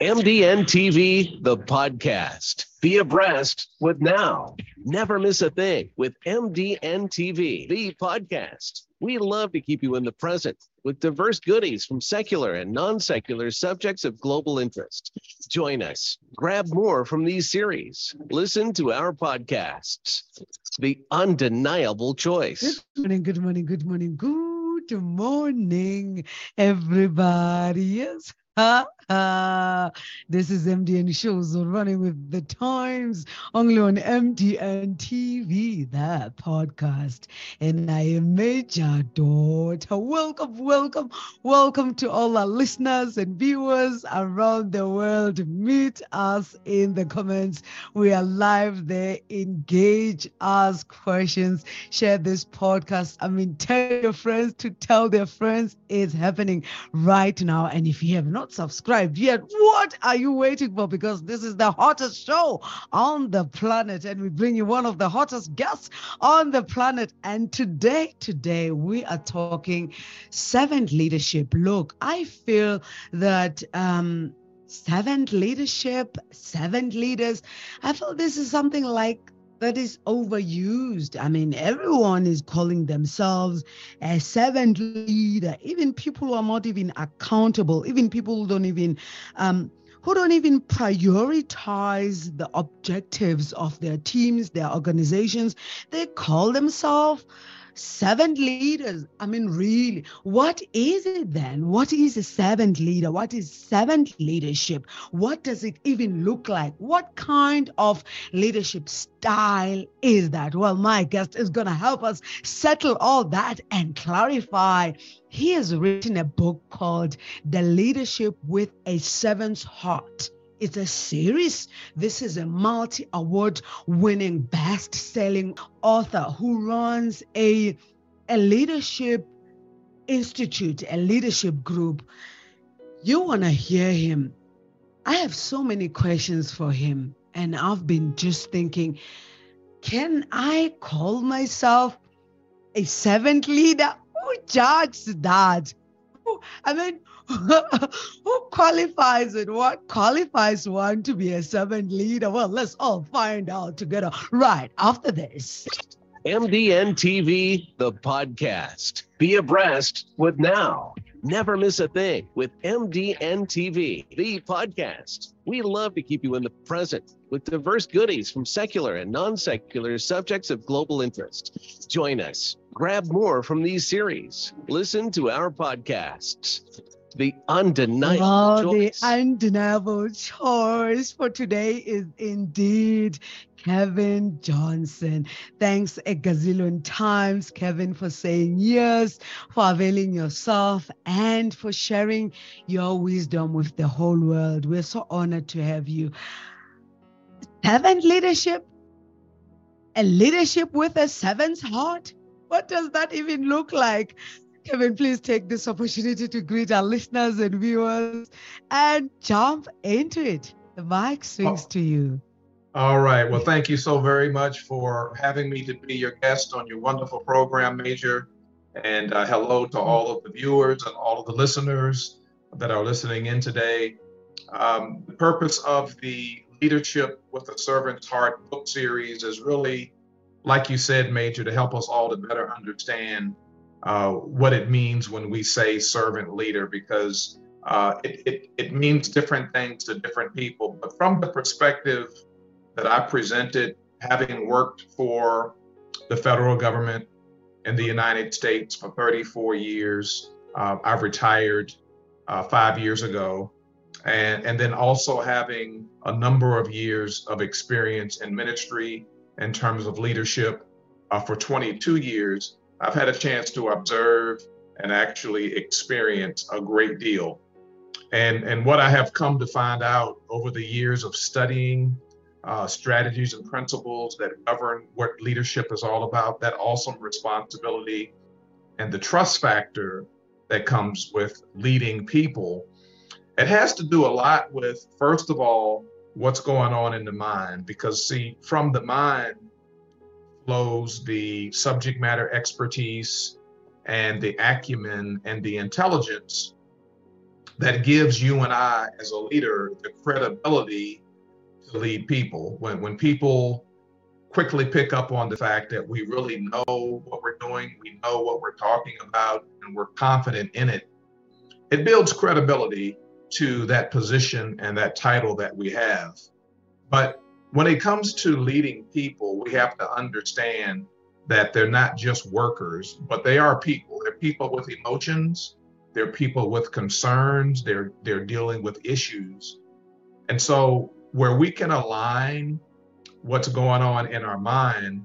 MDN TV, the podcast. Be abreast with now. Never miss a thing with MDN TV, the podcast. We love to keep you in the present with diverse goodies from secular and non secular subjects of global interest. Join us. Grab more from these series. Listen to our podcasts. The undeniable choice. Good morning, good morning, good morning, good morning, everybody. Yes. this is MDN Shows running with the times only on MDN TV, that podcast. And I am Major Daughter. Welcome, welcome, welcome to all our listeners and viewers around the world. Meet us in the comments. We are live there. Engage, ask questions, share this podcast. I mean, tell your friends to tell their friends it's happening right now. And if you have not not subscribed yet, what are you waiting for? Because this is the hottest show on the planet, and we bring you one of the hottest guests on the planet. And today, today, we are talking servant leadership. Look, I feel that um, servant leadership, servant leaders, I feel this is something like that is overused. I mean, everyone is calling themselves a servant leader. Even people who are not even accountable, even people who don't even um, who don't even prioritize the objectives of their teams, their organizations. They call themselves servant leaders. I mean, really, what is it then? What is a servant leader? What is servant leadership? What does it even look like? What kind of leadership style is that? Well, my guest is going to help us settle all that and clarify. He has written a book called The Leadership with a Servant's Heart. It's a series. This is a multi award winning, best selling author who runs a, a leadership institute, a leadership group. You want to hear him. I have so many questions for him, and I've been just thinking can I call myself a servant leader? Who judged that? I mean, who qualifies it? What qualifies one to be a servant leader? Well, let's all find out together right after this. MDN TV, the podcast. Be abreast with now. Never miss a thing with MDN TV, the podcast. We love to keep you in the present with diverse goodies from secular and non secular subjects of global interest. Join us. Grab more from these series. Listen to our podcasts the undeniable well, choice. The undeniable choice for today is indeed Kevin Johnson. Thanks a gazillion times, Kevin, for saying yes, for availing yourself, and for sharing your wisdom with the whole world. We're so honored to have you. Servant leadership, a leadership with a servant heart. What does that even look like? Kevin, please take this opportunity to greet our listeners and viewers and jump into it. The mic swings oh. to you. All right. Well, thank you so very much for having me to be your guest on your wonderful program, Major. And uh, hello to all of the viewers and all of the listeners that are listening in today. Um, the purpose of the Leadership with a Servant's Heart book series is really, like you said, Major, to help us all to better understand uh, what it means when we say servant leader because uh, it, it, it means different things to different people. But from the perspective that I presented, having worked for the federal government in the United States for 34 years, uh, I've retired uh, five years ago. And, and then also having a number of years of experience in ministry in terms of leadership uh, for 22 years, I've had a chance to observe and actually experience a great deal. And, and what I have come to find out over the years of studying uh, strategies and principles that govern what leadership is all about, that awesome responsibility and the trust factor that comes with leading people, it has to do a lot with, first of all, what's going on in the mind. Because, see, from the mind, flows the subject matter expertise and the acumen and the intelligence that gives you and I, as a leader, the credibility to lead people. When, when people quickly pick up on the fact that we really know what we're doing, we know what we're talking about, and we're confident in it, it builds credibility to that position and that title that we have. But when it comes to leading people, we have to understand that they're not just workers, but they are people. They're people with emotions, they're people with concerns, they're they're dealing with issues. And so where we can align what's going on in our mind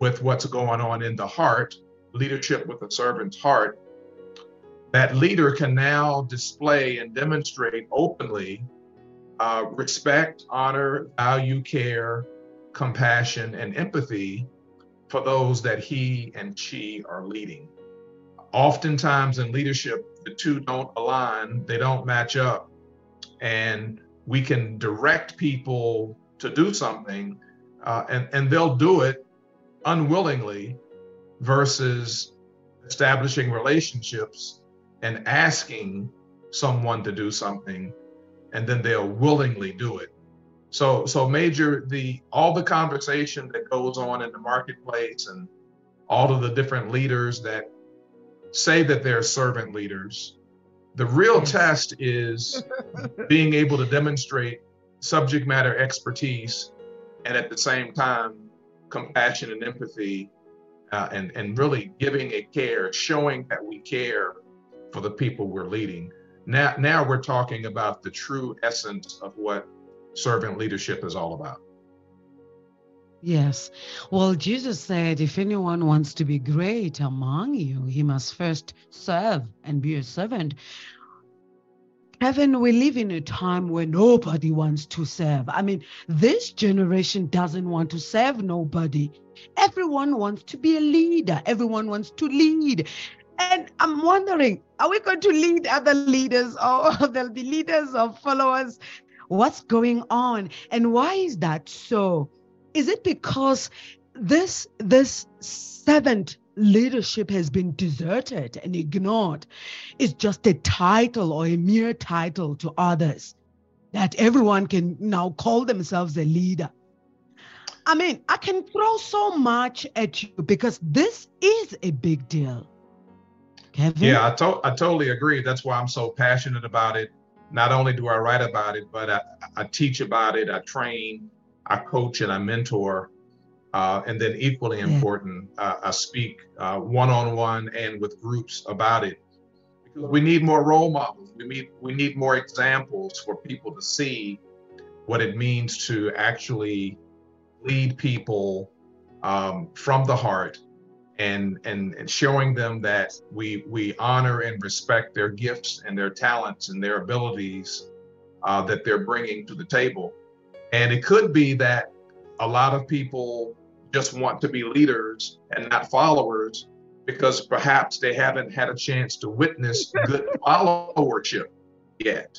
with what's going on in the heart, leadership with a servant's heart, that leader can now display and demonstrate openly uh, respect, honor, value, care, compassion, and empathy for those that he and she are leading. Oftentimes in leadership, the two don't align, they don't match up. And we can direct people to do something, uh, and, and they'll do it unwillingly versus establishing relationships and asking someone to do something and then they'll willingly do it. So so major the all the conversation that goes on in the marketplace and all of the different leaders that say that they're servant leaders. The real test is being able to demonstrate subject matter expertise and at the same time compassion and empathy uh, and and really giving a care, showing that we care for the people we're leading. Now, now we're talking about the true essence of what servant leadership is all about. Yes. Well, Jesus said, if anyone wants to be great among you, he must first serve and be a servant. Kevin, we live in a time where nobody wants to serve. I mean, this generation doesn't want to serve nobody. Everyone wants to be a leader, everyone wants to lead. And I'm wondering, are we going to lead other leaders or there'll be leaders or followers? What's going on? And why is that so? Is it because this this servant leadership has been deserted and ignored? It's just a title or a mere title to others that everyone can now call themselves a leader. I mean, I can throw so much at you because this is a big deal. Kevin? Yeah, I, to- I totally agree. That's why I'm so passionate about it. Not only do I write about it, but I, I teach about it, I train, I coach, and I mentor. Uh, and then, equally important, uh, I speak one on one and with groups about it. Because we need more role models. We need we need more examples for people to see what it means to actually lead people um, from the heart and, and, and showing them that we, we honor and respect their gifts and their talents and their abilities uh, that they're bringing to the table. And it could be that a lot of people just want to be leaders and not followers because perhaps they haven't had a chance to witness good followership yet.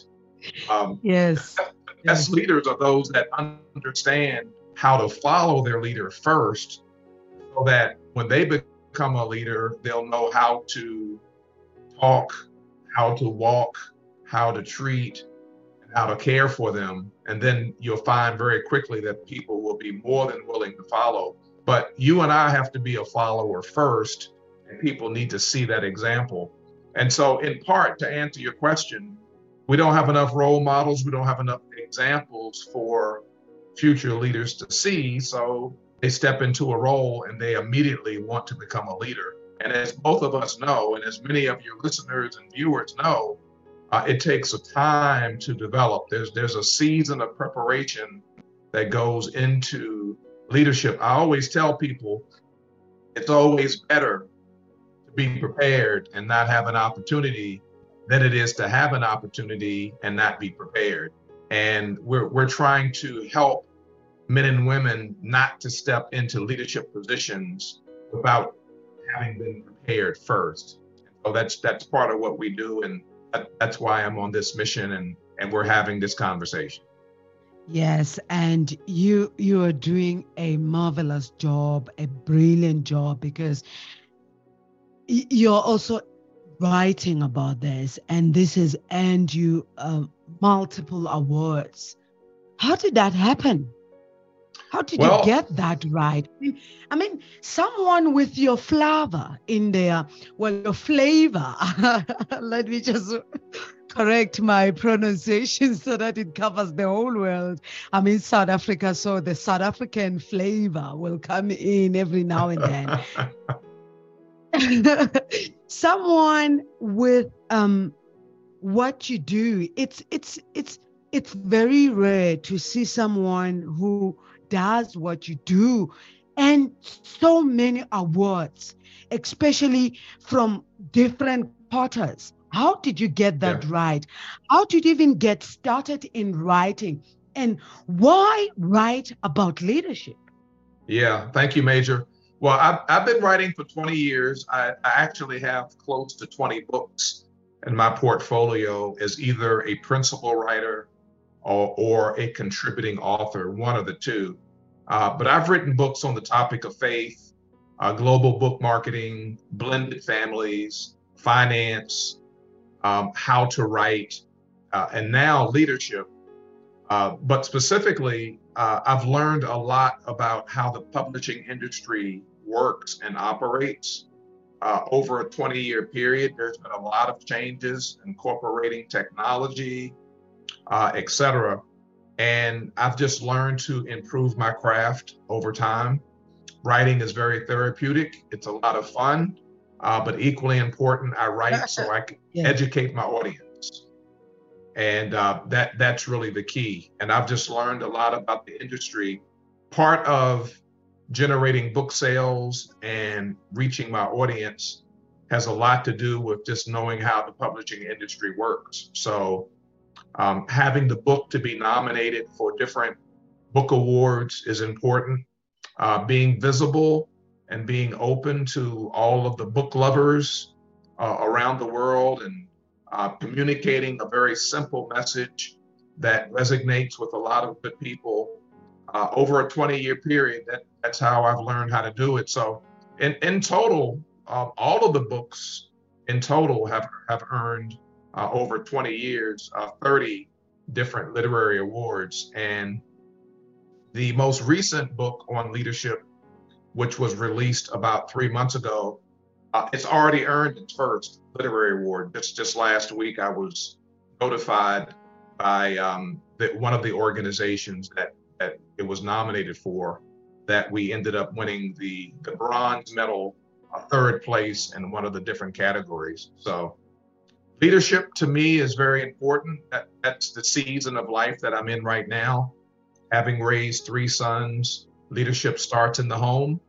Um, yes. Best yes. leaders are those that understand how to follow their leader first so that when they become a leader, they'll know how to talk, how to walk, how to treat, how to care for them. And then you'll find very quickly that people will be more than willing to follow. But you and I have to be a follower first, and people need to see that example. And so, in part, to answer your question, we don't have enough role models, we don't have enough examples for future leaders to see. So, they step into a role and they immediately want to become a leader. And as both of us know, and as many of your listeners and viewers know, uh, it takes a time to develop. There's there's a season of preparation that goes into leadership. I always tell people it's always better to be prepared and not have an opportunity than it is to have an opportunity and not be prepared. And we're we're trying to help men and women not to step into leadership positions without having been prepared first. So that's that's part of what we do, and that's why I'm on this mission, and and we're having this conversation. Yes, and you you are doing a marvelous job, a brilliant job because you're also writing about this, and this has earned you uh, multiple awards. How did that happen? How did well, you get that right? I mean, I mean, someone with your flavor in there, well, your flavor. Let me just correct my pronunciation so that it covers the whole world. I'm in South Africa, so the South African flavor will come in every now and then. someone with um, what you do, it's it's it's it's very rare to see someone who does what you do. And so many awards, especially from different potters. How did you get that yeah. right? How did you even get started in writing? And why write about leadership? Yeah, thank you, Major. Well, I've, I've been writing for 20 years. I, I actually have close to 20 books in my portfolio as either a principal writer or, or a contributing author, one of the two. Uh, but I've written books on the topic of faith, uh, global book marketing, blended families, finance, um, how to write, uh, and now leadership. Uh, but specifically, uh, I've learned a lot about how the publishing industry works and operates. Uh, over a 20 year period, there's been a lot of changes incorporating technology, uh, etc. And I've just learned to improve my craft over time. Writing is very therapeutic, it's a lot of fun, uh, but equally important, I write so I can yeah. educate my audience. And uh, that that's really the key. And I've just learned a lot about the industry. Part of generating book sales and reaching my audience has a lot to do with just knowing how the publishing industry works. So um, having the book to be nominated for different book awards is important. Uh, being visible and being open to all of the book lovers uh, around the world and uh, communicating a very simple message that resonates with a lot of good people uh, over a 20 year period. That, that's how I've learned how to do it. So, in, in total, um, all of the books in total have, have earned uh, over 20 years, uh, 30 different literary awards. And the most recent book on leadership, which was released about three months ago, uh, it's already earned its first literary award. Just just last week, I was notified by um, the, one of the organizations that, that it was nominated for that we ended up winning the the bronze medal, uh, third place in one of the different categories. So leadership to me is very important. That, that's the season of life that I'm in right now. Having raised three sons, leadership starts in the home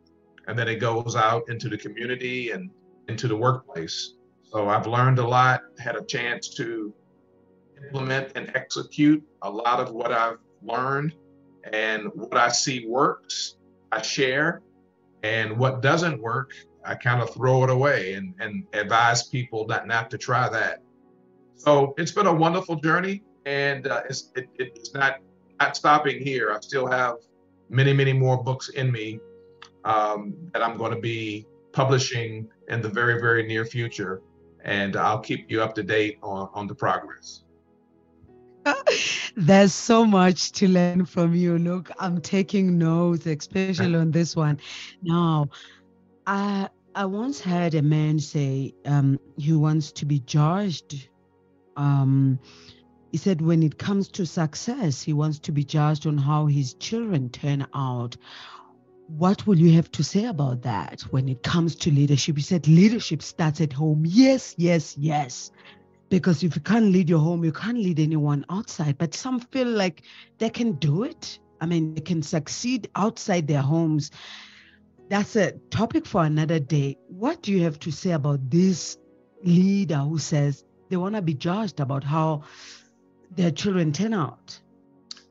and then it goes out into the community and into the workplace. So I've learned a lot, had a chance to implement and execute a lot of what I've learned and what I see works, I share, and what doesn't work, I kind of throw it away and, and advise people not, not to try that. So it's been a wonderful journey, and uh, it's, it, it's not not stopping here. I still have many, many more books in me um, that I'm going to be publishing in the very, very near future, and I'll keep you up to date on, on the progress. There's so much to learn from you. Look, I'm taking notes, especially on this one. Now, I I once heard a man say um, he wants to be judged. Um, he said when it comes to success, he wants to be judged on how his children turn out. What will you have to say about that when it comes to leadership? He said leadership starts at home. Yes, yes, yes. Because if you can't lead your home, you can't lead anyone outside. But some feel like they can do it. I mean, they can succeed outside their homes that's a topic for another day. What do you have to say about this leader who says they want to be judged about how their children turn out?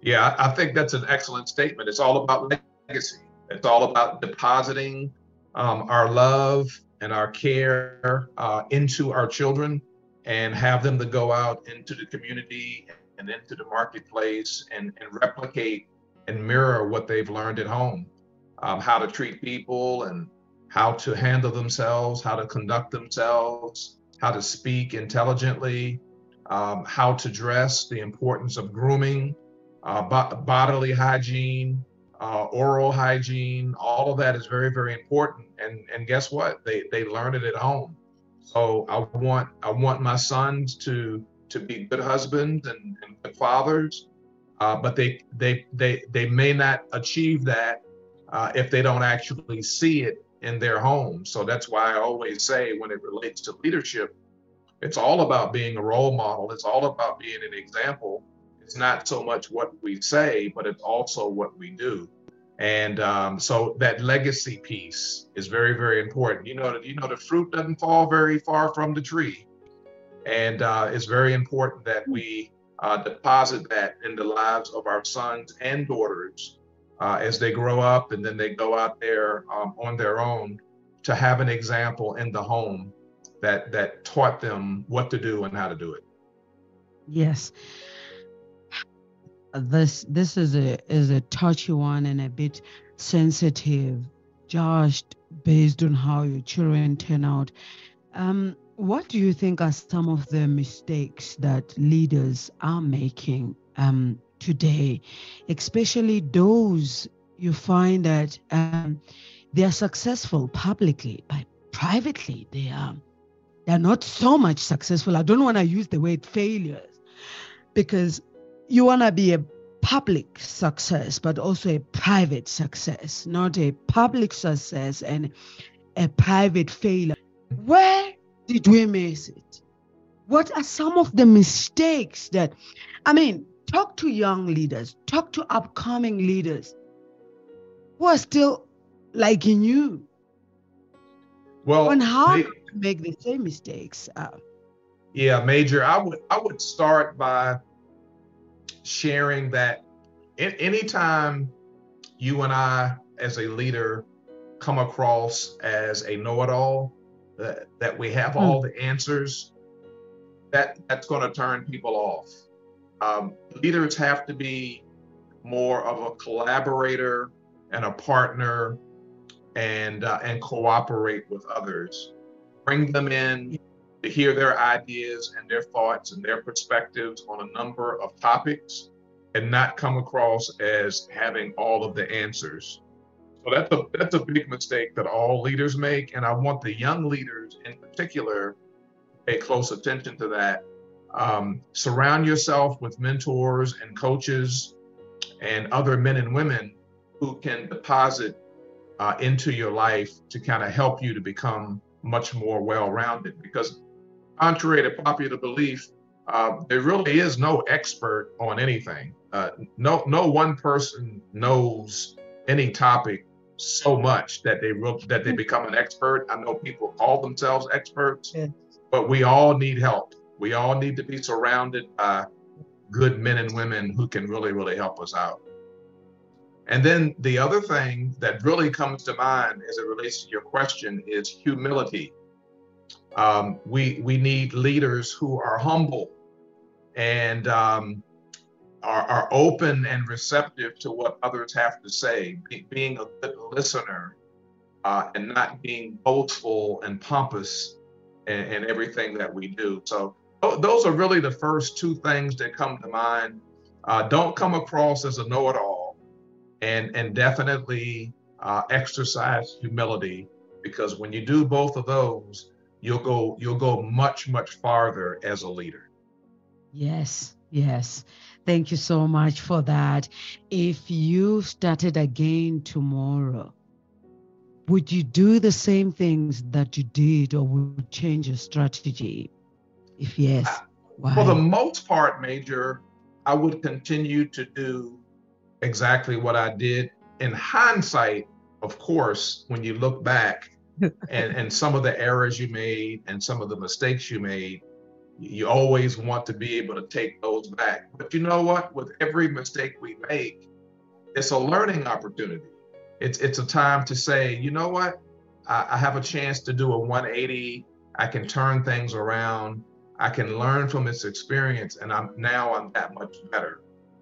Yeah, I think that's an excellent statement. It's all about legacy. It's all about depositing um, our love and our care uh, into our children and have them to go out into the community and into the marketplace and, and replicate and mirror what they've learned at home um, how to treat people and how to handle themselves, how to conduct themselves, how to speak intelligently, um, how to dress, the importance of grooming, uh, bo- bodily hygiene, uh, oral hygiene. All of that is very, very important. And and guess what? They they learn it at home. So I want I want my sons to to be good husbands and, and good fathers, uh, but they they they they may not achieve that uh, if they don't actually see it in their home. So that's why I always say when it relates to leadership, it's all about being a role model. It's all about being an example. It's not so much what we say, but it's also what we do. And um, so that legacy piece is very, very important. You know, you know, the fruit doesn't fall very far from the tree, and uh, it's very important that we uh, deposit that in the lives of our sons and daughters uh, as they grow up, and then they go out there um, on their own to have an example in the home that that taught them what to do and how to do it. Yes this this is a is a touchy one and a bit sensitive, just based on how your children turn out. Um, what do you think are some of the mistakes that leaders are making um, today, especially those you find that um, they are successful publicly, but privately they are they are not so much successful. I don't want to use the word failures because you want to be a public success, but also a private success, not a public success and a private failure. Where did we miss it? What are some of the mistakes that, I mean, talk to young leaders, talk to upcoming leaders who are still liking you. Well, on how they, to make the same mistakes. Uh, yeah, Major, I would I would start by sharing that anytime you and I, as a leader, come across as a know-it-all, that, that we have all the answers, that that's going to turn people off. Um, leaders have to be more of a collaborator and a partner, and uh, and cooperate with others. Bring them in to hear their ideas and their thoughts and their perspectives on a number of topics and not come across as having all of the answers. So that's a that's a big mistake that all leaders make, and I want the young leaders in particular pay close attention to that. Um, surround yourself with mentors and coaches and other men and women who can deposit uh, into your life to kind of help you to become much more well-rounded. Because contrary to popular belief, uh, there really is no expert on anything. Uh, no, no one person knows any topic so much that they re- that they become an expert. I know people call themselves experts, yeah. but we all need help. We all need to be surrounded by good men and women who can really, really help us out. And then the other thing that really comes to mind as it relates to your question is humility. Um, we we need leaders who are humble and um, are, are, open and receptive to what others have to say, be, being a good listener uh, and not being boastful and pompous in, in, everything that we do. So those are really the first two things that come to mind. Uh, don't come across as a know-it-all, and and definitely uh, exercise humility because when you do both of those, you'll go you'll go much much farther as a leader. Yes, yes. Thank you so much for that. If you started again tomorrow, would you do the same things that you did or would you change your strategy? If yes, why? For the most part, Major, I would continue to do exactly what I did. In hindsight, of course, when you look back and, and some of the errors you made and some of the mistakes you made, you always want to be able to take those back. But you know what? With every mistake we make, it's a learning opportunity. It's it's a time to say, you know what? I, I have a chance to do a 180. I can turn things around. I can learn from this experience, and I'm now I'm that much better.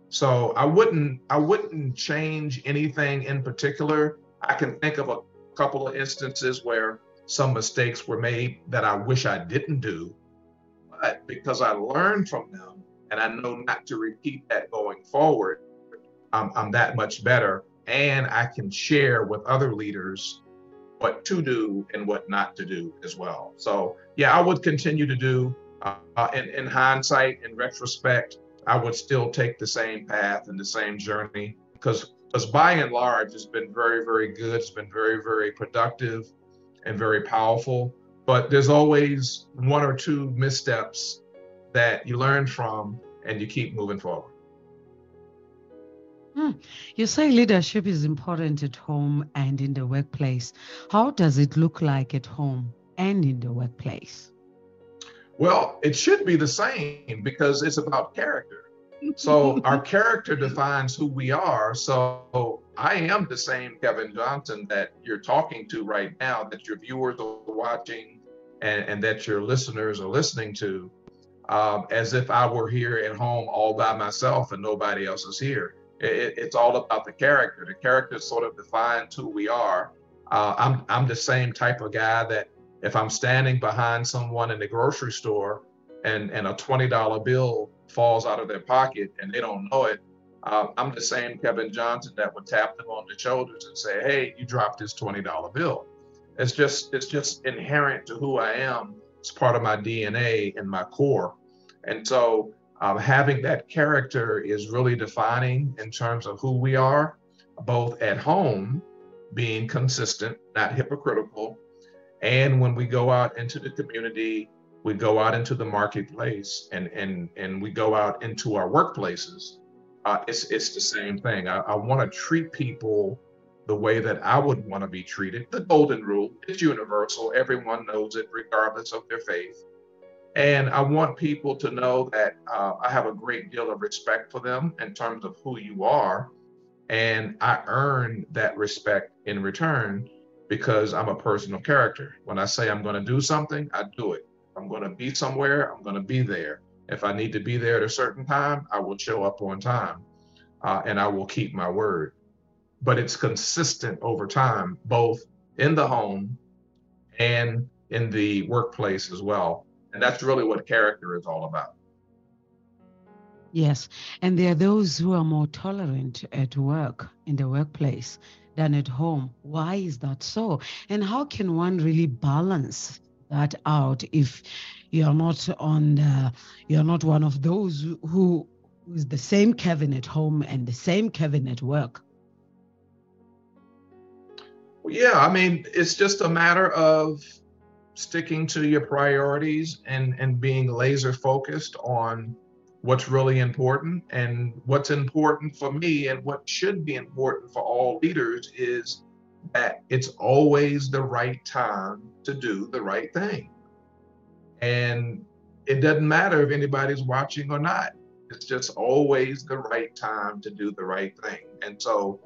So I wouldn't I wouldn't change anything in particular. I can think of a couple of instances where some mistakes were made that I wish I didn't do. But because I learned from them and I know not to repeat that going forward, I'm, I'm that much better. And I can share with other leaders what to do and what not to do as well. So, yeah, I would continue to do. Uh, in, in hindsight, in retrospect, I would still take the same path and the same journey because because by and large, it's been very, very good. It's been very, very productive and very powerful. But there's always one or two missteps that you learn from and you keep moving forward. Hmm. You say leadership is important at home and in the workplace. How does it look like at home and in the workplace? Well, it should be the same because it's about character. So our character defines who we are. So I am the same Kevin Johnson that you're talking to right now, that your viewers are watching and, and that your listeners are listening to, um, as if I were here at home all by myself and nobody else is here. It, it's all about the character. The character sort of defines who we are. Uh, I'm I'm the same type of guy that if I'm standing behind someone in the grocery store and and a twenty dollar bill falls out of their pocket and they don't know it, uh, I'm the same Kevin Johnson that would tap them on the shoulders and say, "Hey, you dropped this twenty dollar bill." It's just it's just inherent to who I am. It's part of my DNA and my core, and so um, having that character is really defining in terms of who we are, both at home, being consistent, not hypocritical, and when we go out into the community, we go out into the marketplace, and and and we go out into our workplaces. Uh, it's it's the same thing. I, I want to treat people the way that I would want to be treated. The golden rule is universal. Everyone knows it, regardless of their faith. And I want people to know that uh, I have a great deal of respect for them in terms of who you are. And I earn that respect in return because I'm a personal character. When I say I'm going to do something, I do it. I'm going to be somewhere, I'm going to be there. If I need to be there at a certain time, I will show up on time uh, and I will keep my word. But it's consistent over time, both in the home and in the workplace as well. And that's really what character is all about. Yes. And there are those who are more tolerant at work, in the workplace, than at home. Why is that so? And how can one really balance that out if you're not on the, you're not one of those who is the same Kevin at home and the same Kevin at work? Yeah, I mean, it's just a matter of sticking to your priorities and and being laser focused on what's really important and what's important for me and what should be important for all leaders is that it's always the right time to do the right thing. And it doesn't matter if anybody's watching or not. It's just always the right time to do the right thing. And so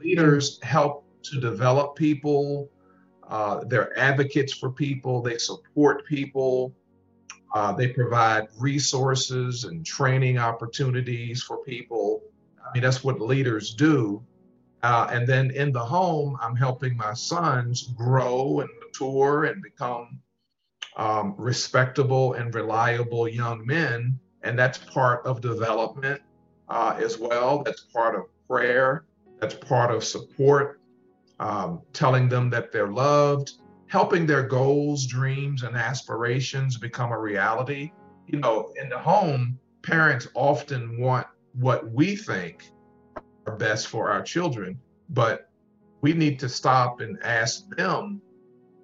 leaders help to develop people uh, they're advocates for people, they support people, uh, they provide resources and training opportunities for people. I mean, that's what leaders do. Uh, and then in the home, I'm helping my sons grow and mature and become um, respectable and reliable young men. And that's part of development uh, as well. That's part of prayer. That's part of support um, telling them that they're loved, helping their goals, dreams, and aspirations become a reality. You know, in the home, parents often want what we think are best for our children, but we need to stop and ask them,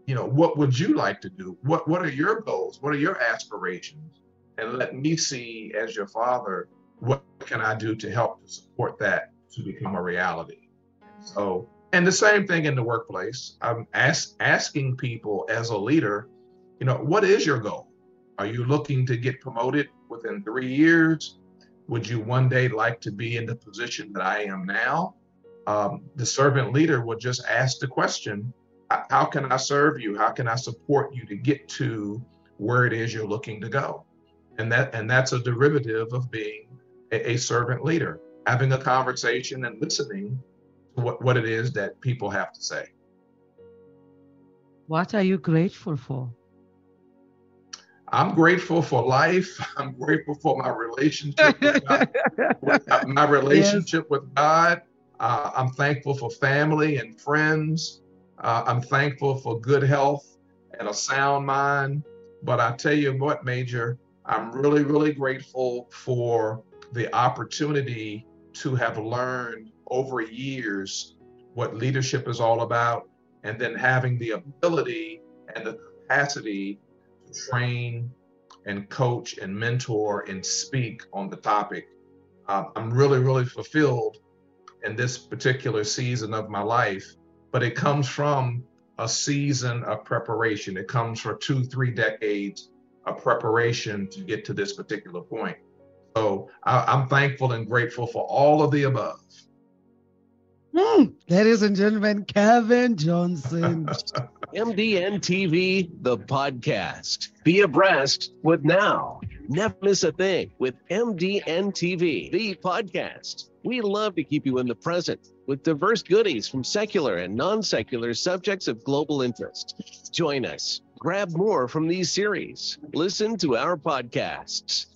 you know, what would you like to do? What what are your goals? What are your aspirations? And let me see as your father, what can I do to help to support that to become a reality? So and the same thing in the workplace. I'm ask, asking people as a leader, you know, what is your goal? Are you looking to get promoted within three years? Would you one day like to be in the position that I am now? Um, the servant leader will just ask the question, how can I serve you? How can I support you to get to where it is you're looking to go? And that and that's a derivative of being a, a servant leader, having a conversation and listening what, what it is that people have to say. What are you grateful for? I'm grateful for life. I'm grateful for my relationship with God, with, my relationship yes. with God. Uh, I'm thankful for family and friends. Uh, I'm thankful for good health and a sound mind. But I tell you what, Major, I'm really, really grateful for the opportunity to have learned over years what leadership is all about, and then having the ability and the capacity to train and coach and mentor and speak on the topic. Uh, I'm really, really fulfilled in this particular season of my life, but it comes from a season of preparation. It comes from two, three decades of preparation to get to this particular point. So I, I'm thankful and grateful for all of the above. Mm, ladies and gentlemen, Kevin Johnson. MDN TV, the podcast. Be abreast with now. Never miss a thing with MDN TV, the podcast. We love to keep you in the present with diverse goodies from secular and non secular subjects of global interest. Join us. Grab more from these series. Listen to our podcasts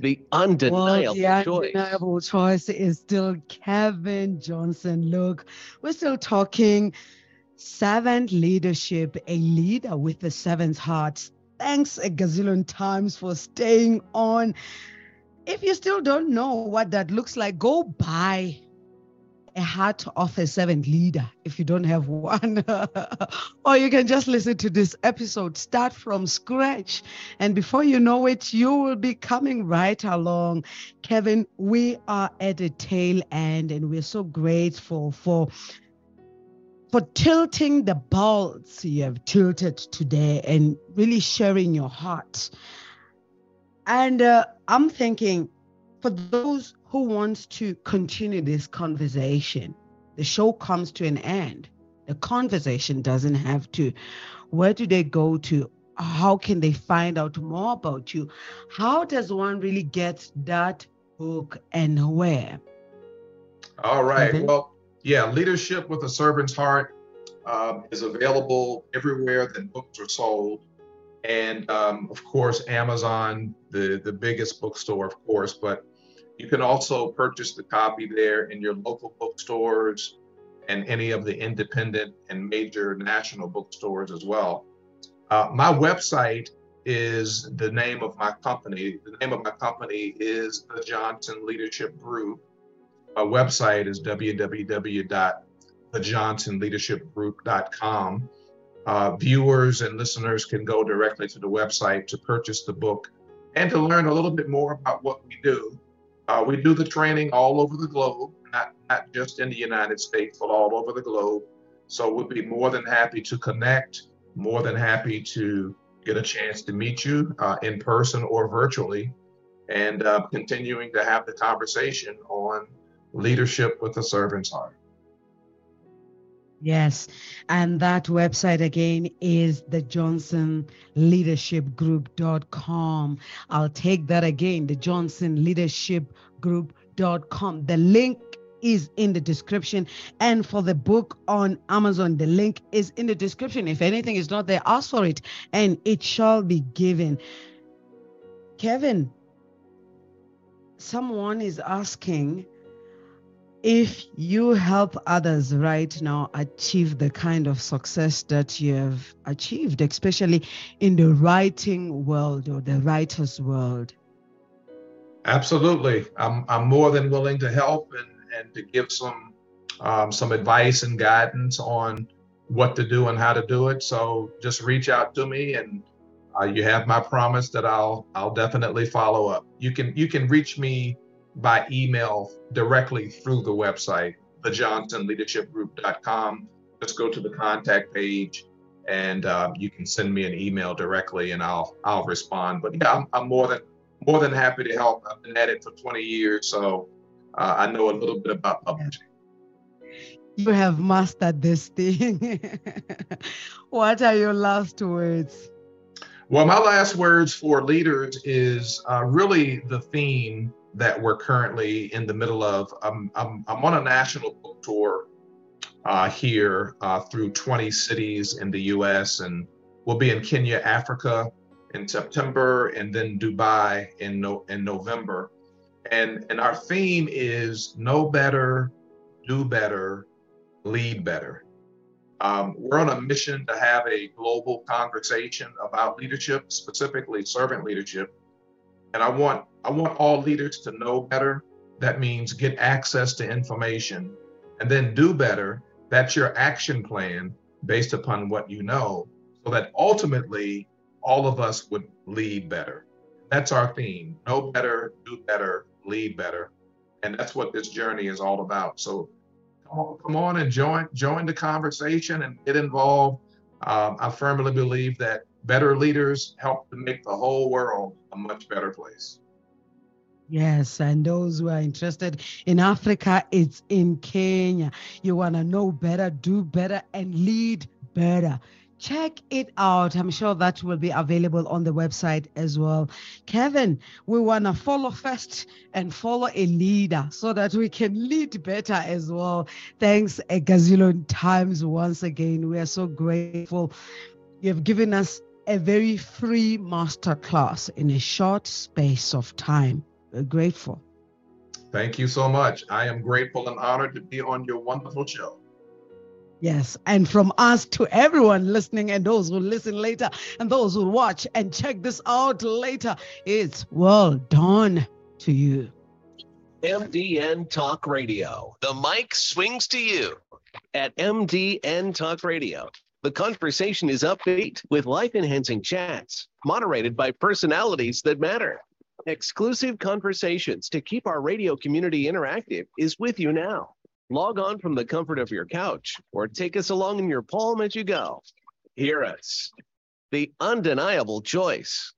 the undeniable well, the choice. undeniable choice is still Kevin Johnson. Look, we're still talking servant leadership, a leader with the servant heart. Thanks a gazillion times for staying on. If you still don't know what that looks like, go buy a heart of a servant leader if you don't have one. or you can just listen to this episode, start from scratch. And before you know it, you will be coming right along. Kevin, we are at the tail end and we're so grateful for for tilting the balls you have tilted today and really sharing your heart. And uh, I'm thinking, for those who wants to continue this conversation. The show comes to an end. The conversation doesn't have to. Where do they go to? How can they find out more about you? How does one really get that book and where? All right. Well, yeah, Leadership with a Servant's Heart um, is available everywhere that books are sold. And um, of course, Amazon, the, the biggest bookstore, of course, but you can also purchase the copy there in your local bookstores and any of the independent and major national bookstores as well. Uh, my website is the name of my company. The name of my company is the Johnson Leadership Group. My website is www.thejohnsonleadershipgroup.com. Uh, viewers and listeners can go directly to the website to purchase the book and to learn a little bit more about what we do. Uh, we do the training all over the globe, not, not just in the United States, but all over the globe. So we'd be more than happy to connect, more than happy to get a chance to meet you uh, in person or virtually, and uh, continuing to have the conversation on leadership with a servant's heart. Yes. And that website again is the Johnson Leadership Group.com. I'll take that again, the Johnson Leadership Group.com. The link is in the description. And for the book on Amazon, the link is in the description. If anything is not there, ask for it and it shall be given. Kevin, someone is asking if you help others right now achieve the kind of success that you have achieved, especially in the writing world or the writer's world? Absolutely. I'm, I'm more than willing to help and, and to give some um, some advice and guidance on what to do and how to do it. So just reach out to me and uh, you have my promise that I'll I'll definitely follow up. You can you can reach me by email directly through the website, thejohnsonleadershipgroup.com. Just go to the contact page and uh, you can send me an email directly and I'll I'll respond. But yeah, I'm, I'm, more than more than happy to help. I've been at it for 20 years, so uh, I know a little bit about publishing. You have mastered this thing. what are your last words? Well, my last words for leaders is uh, really the theme that we're currently in the middle of. I'm, I'm, I'm on a national book tour uh, here uh, through 20 cities in the US. And we'll be in Kenya, Africa in September, and then Dubai in, no, in November. And, and our theme is know better, do better, lead better. Um, we're on a mission to have a global conversation about leadership, specifically servant leadership. And I want I want all leaders to know better. That means get access to information and then do better. That's your action plan based upon what you know, so that ultimately all of us would lead better. That's our theme. Know better, do better, lead better. And that's what this journey is all about. So come on and join join the conversation and get involved. Um, I firmly believe that better leaders help to make the whole world a much better place. Yes, and those who are interested in Africa, it's in Kenya. You want to know better, do better, and lead better check it out. I'm sure that will be available on the website as well. Kevin, we want to follow first and follow a leader so that we can lead better as well. Thanks a gazillion times once again. We are so grateful. You've given us a very free masterclass in a short space of time. We're grateful. Thank you so much. I am grateful and honored to be on your wonderful show. Yes, and from us to everyone listening and those who listen later and those who watch and check this out later, it's well done to you. MDN Talk Radio. The mic swings to you at MDN Talk Radio. The conversation is upbeat with life enhancing chats, moderated by personalities that matter. Exclusive conversations to keep our radio community interactive is with you now. Log on from the comfort of your couch or take us along in your palm as you go. Hear us. The undeniable choice